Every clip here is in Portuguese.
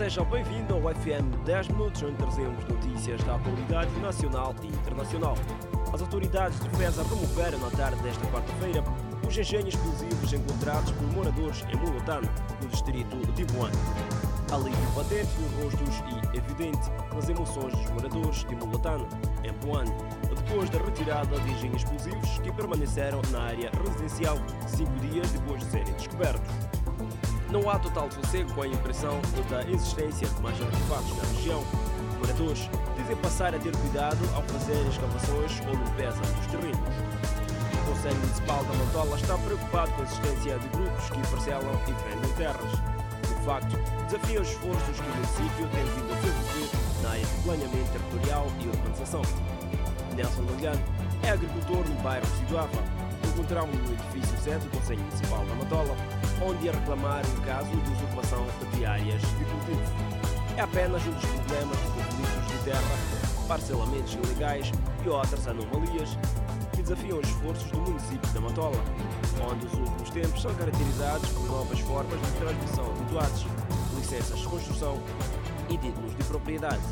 seja bem-vindo ao FM 10 Minutos, onde trazemos notícias da atualidade nacional e internacional. As autoridades de defesa removeram na tarde desta quarta-feira os engenhos explosivos encontrados por moradores em Mulotano, no distrito de Buan. Alívio patente nos rostos e evidente nas emoções dos moradores de Mulotano, em Buan, depois da retirada de engenhos explosivos que permaneceram na área residencial cinco dias depois de serem descobertos. Não há total sossego com a impressão da existência de mais artefatos na região. Moradores dizem passar a ter cuidado ao fazer escavações ou limpeza dos terrenos. O Conselho Municipal da Mantola está preocupado com a existência de grupos que parcelam e vendem terras. De facto, desafia os esforços que o município tem vindo a desenvolver na área de planeamento territorial e urbanização. Nelson Lagano é agricultor no bairro Siduava. Encontramos no edifício sede do Conselho Municipal da Matola, onde ia reclamar um caso de usurpação de áreas de cultivo. É apenas um dos problemas de conflitos de terra, parcelamentos ilegais e outras anomalias que desafiam os esforços do município da Matola, onde os últimos tempos são caracterizados por novas formas de transmissão de doados, licenças de construção e títulos de propriedade.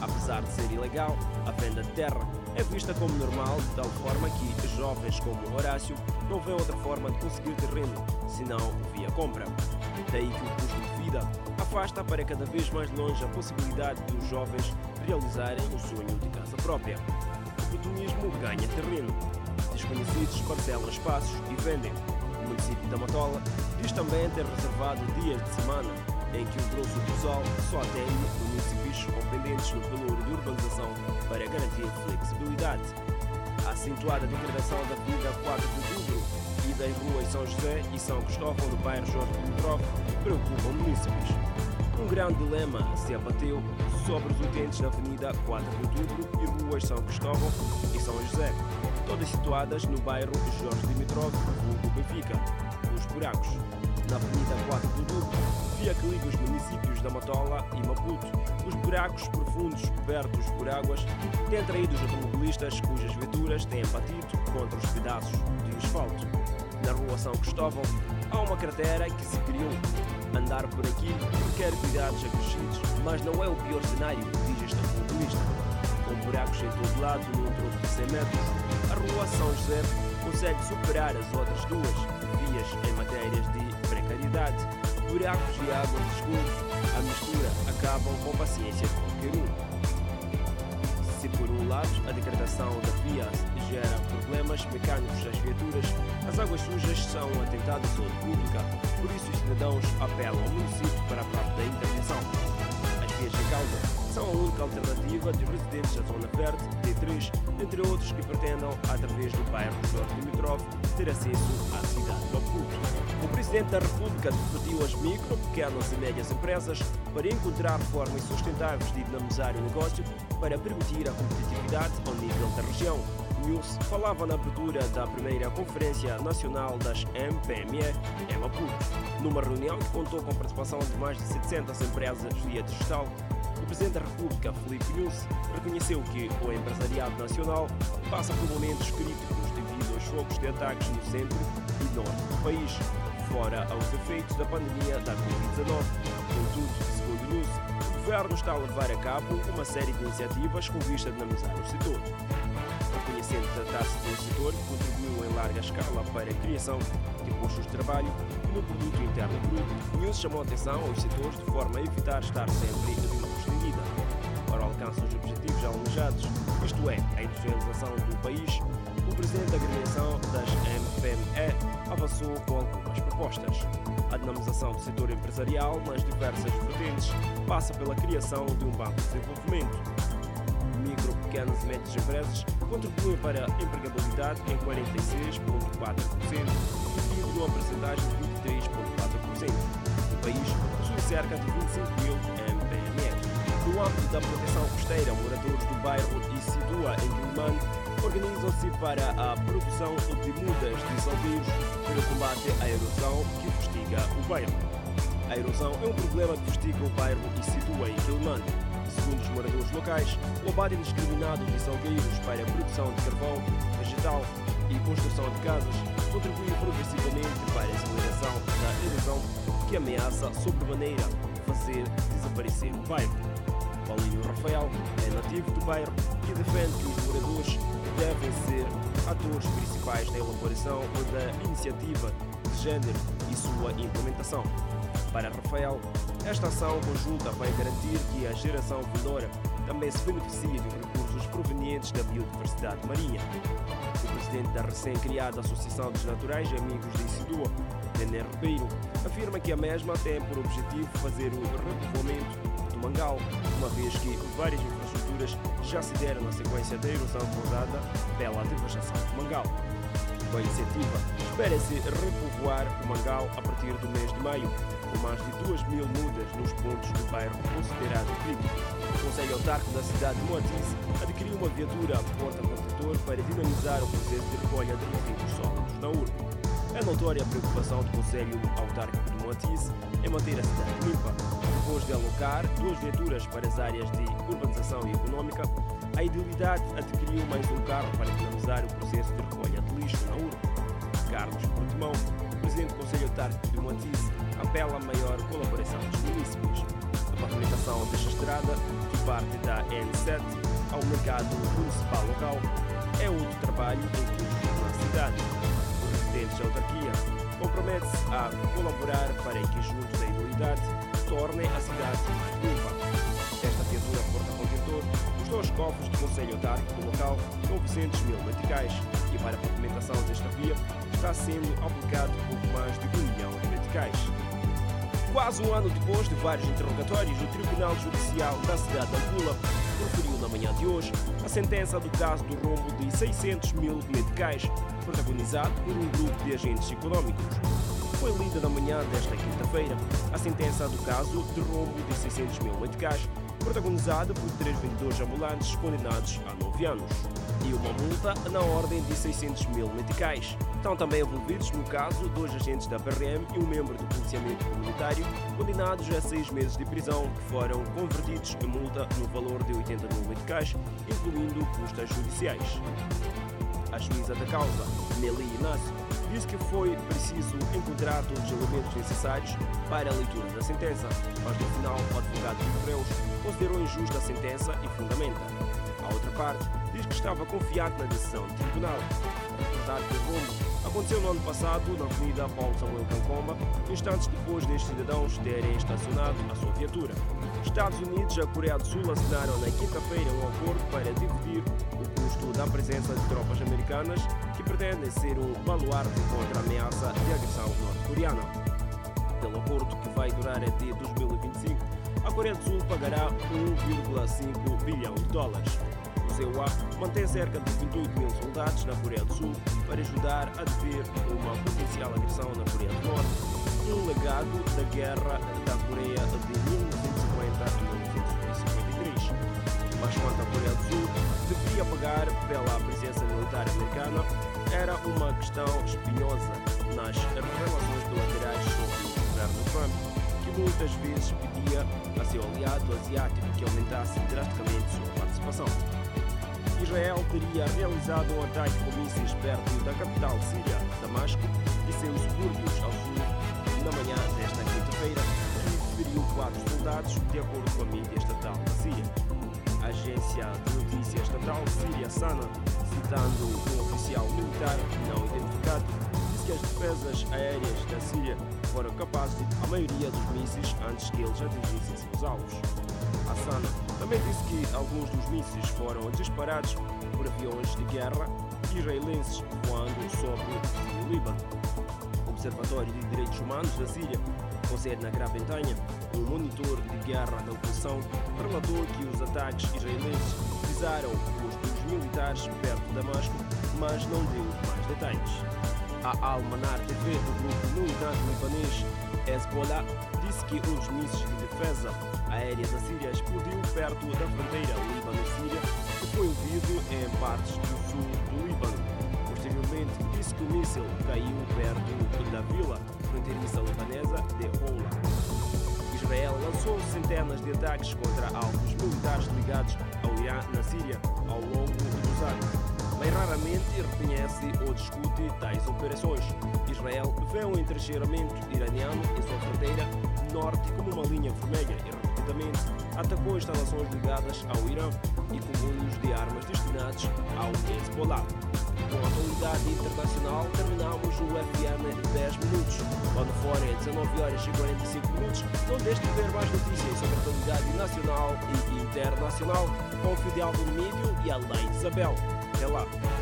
Apesar de ser ilegal, a venda de terra é vista como normal, de tal forma que jovens como Horácio não vêem outra forma de conseguir terreno, senão via compra. Daí que o custo de vida afasta para cada vez mais longe a possibilidade dos jovens realizarem o sonho de casa própria. O oportunismo ganha terreno. Desconhecidos parcelam espaços e vendem. O município da Matola diz também ter reservado dias de semana em que o grosso do sol só atende municípios competentes no período de urbanização para garantir flexibilidade. A acentuada degradação da vida 4 de outubro e das ruas São José e São Cristóvão do bairro Jorge Dimitrov preocupam municípios. Um grande dilema se abateu sobre os utentes da Avenida 4 de Outubro e ruas São Cristóvão e São José, todas situadas no bairro Jorge Dimitrov, vulgo Benfica. Os buracos. Na Avenida 4 de Outubro, municípios da Matola e Maputo, os buracos profundos cobertos por águas têm atraído os automobilistas cujas viaturas têm batido contra os pedaços de asfalto. Na rua São Cristóvão, há uma cratera que se criou. Andar por aqui requer cuidados acrescidos, mas não é o pior cenário, diz este automobilista. Com buracos em todo lado, num troco de 100 metros, a rua São José consegue superar as outras duas vias em matérias de precariedade. Buracos e águas escuros, a mistura acabam com paciência de qualquer um. Se por um lado a degradação da via gera problemas mecânicos às viaturas, as águas sujas são atentado à saúde pública, por isso os cidadãos apelam ao município para a própria intervenção. As vias em causa são a única alternativa dos residentes da Zona Verde, T3, entre outros que pretendam, através do bairro Jorge Dimitrov, ter acesso à cidade O Presidente da República discutiu as micro, pequenas e médias empresas para encontrar formas sustentáveis de dinamizar o negócio para permitir a competitividade ao nível da região. News falava na abertura da primeira Conferência Nacional das MPME em Maputo. Numa reunião que contou com a participação de mais de 700 empresas via digital, Presidente da República, Felipe Nunes, reconheceu que o empresariado nacional passa por momentos críticos devido aos focos de ataques no centro e norte do país, fora aos efeitos da pandemia da Covid-19. Contudo, segundo Nunes, o Governo está a levar a cabo uma série de iniciativas com vista a dinamizar o setor. Reconhecendo tratar-se de um setor que contribuiu em larga escala para a criação de postos de trabalho no produto interno bruto, News chamou atenção aos setores de forma a evitar estar sempre estendida. Alcance dos objetivos almejados, isto é, a industrialização do país, o Presidente da Agremiação das MPME avançou com algumas propostas. A dinamização do setor empresarial nas diversas vertentes passa pela criação de um banco de desenvolvimento. Micro, pequenas e médias empresas contribuem para a empregabilidade em 46,4%, seguido de uma percentagem de 23,4%. O país possui cerca de 25 mil. Da proteção costeira, moradores do bairro Isidua, em Guilmane, organizam-se para a produção de mudas de salgueiros para o combate à erosão que fustiga o bairro. A erosão é um problema que fustiga o bairro Isidua, em Guilmane. Segundo os moradores locais, o abate indiscriminado de salgueiros para a produção de carvão, vegetal e construção de casas contribui progressivamente para a aceleração da erosão que ameaça sobremaneira fazer desaparecer no bairro. Paulinho Rafael é nativo do bairro e defende que os moradores devem ser atores principais na elaboração da iniciativa de género e sua implementação. Para Rafael, esta ação conjunta vai garantir que a geração vindoura também se beneficie de recursos provenientes da biodiversidade marinha. O presidente da recém-criada Associação dos Naturais e Amigos de Isidua, Nenê Ribeiro, afirma que a mesma tem por objetivo fazer o repovoamento do Mangal, uma vez que várias infraestruturas já se deram na sequência da erosão causada pela devastação do Mangal. Com a iniciativa, espera-se repovoar o Mangal a partir do mês de maio, com mais de 2 mil mudas nos pontos do bairro considerado crítico. O Conselho Autárquico da cidade de Moatize adquiriu uma viatura porta-contentor para dinamizar o processo de recolha de resíduos sólidos na urbe. É notória a preocupação do Conselho Autárquico de Moatize em manter a cidade limpa. Depois de alocar duas viaturas para as áreas de urbanização e econômica, a Idilidade adquiriu mais um carro para dinamizar o processo de recolha de lixo na urbe. Carlos Portimão, presidente do Conselho Autárquico de Moatize, apela a maior colaboração dos municípios. A pavimentação desta estrada, que parte da N7 ao mercado municipal local, é outro trabalho em curso na cidade. O residente da autarquia compromete-se a colaborar para que, junto da idilidade, torne a cidade limpa. Esta viatura porta-contentor custou aos cofres do Conselho Autárquico local 900 mil meticais e para a pavimentação desta via está sendo aplicado pouco mais de 1 milhão de meticais. Quase um ano depois de vários interrogatórios, o Tribunal Judicial da cidade de Ampula proferiu na manhã de hoje a sentença do caso do rombo de 600 mil meticais, protagonizado por um grupo de agentes econômicos. Foi lida na manhã desta quinta-feira a sentença do caso de rombo de 600 mil meticais, protagonizada por três vendedores ambulantes condenados a nove anos e uma multa na ordem de 600 mil meticais. Estão também envolvidos no caso dois agentes da PRM e um membro do policiamento comunitário, condenados a seis meses de prisão, que foram convertidos em multa no valor de 80 mil meticais, incluindo custas judiciais. A juíza da causa, Meli Inácio, disse que foi preciso encontrar todos os elementos necessários para a leitura da sentença, mas no final o advogado de Freus considerou injusta a sentença e fundamenta. A outra parte diz que estava confiante na decisão do tribunal. Recordar que o rombo aconteceu no ano passado na Avenida Paulo Samuel Cancomba, instantes depois destes cidadãos terem estacionado a sua viatura. Estados Unidos e a Coreia do Sul assinaram na quinta-feira um acordo para dividir o custo da presença de tropas americanas que pretendem ser um baluarte contra a ameaça de agressão norte-coreana. Pelo acordo que vai durar até 2025, a Coreia do Sul pagará 1,5 bilhão de dólares. O CUA mantém cerca de 28 mil soldados na Coreia do Sul para ajudar a deter uma potencial agressão na Coreia do Norte, um legado da guerra da Coreia de 1950 a 1953. Mas quanto à Coreia do Sul, deveria pagar pela presença militar americana era uma questão espinhosa nas relações bilaterais sobre o governo Trump, que muitas vezes pedia a seu aliado asiático que aumentasse drasticamente sua participação. Israel teria realizado um ataque com mísseis perto da capital síria, Damasco, e seus subúrbios ao sul na manhã desta quinta-feira, que feriu quatro soldados, de acordo com a mídia estatal da Síria. A agência de notícias estatal síria Sana, citando um oficial militar não identificado, disse que as defesas aéreas da Síria foram capazes de a maioria dos mísseis antes que eles atingissem seus alvos. A Sana também disse que alguns dos mísseis foram disparados por aviões de guerra israelenses voando sobre o Líbano. O Observatório de Direitos Humanos da Síria, com sede na Grã-Bretanha, um monitor de guerra da oposição, relatou que os ataques israelenses visaram os militares perto de Damasco, mas não deu mais detalhes. A Al-Manar TV do grupo militante libanês Hezbollah disse que um dos mísseis de defesa aérea da Síria explodiu perto da fronteira Líbano-Síria e foi ouvido em partes do sul do Líbano. Posteriormente, disse que o míssil caiu perto da vila fronteiriça libanesa de Houla. Israel lançou centenas de ataques contra alvos militares ligados ao Irã na Síria ao longo dos anos mas raramente reconhece ou discute tais operações. Israel vê o um entrincheiramento iraniano em sua fronteira norte como uma linha vermelha e presuntamente atacou instalações ligadas ao Irã e comboios de armas destinados ao Hezbollah. Com a atualidade internacional, terminamos o FM 10 minutos. Quando forem 19 horas e 45 minutos, não deixe de ver mais notícias sobre a atualidade nacional e internacional com o Fidel do Mídio e a Lei Isabel. Até lá!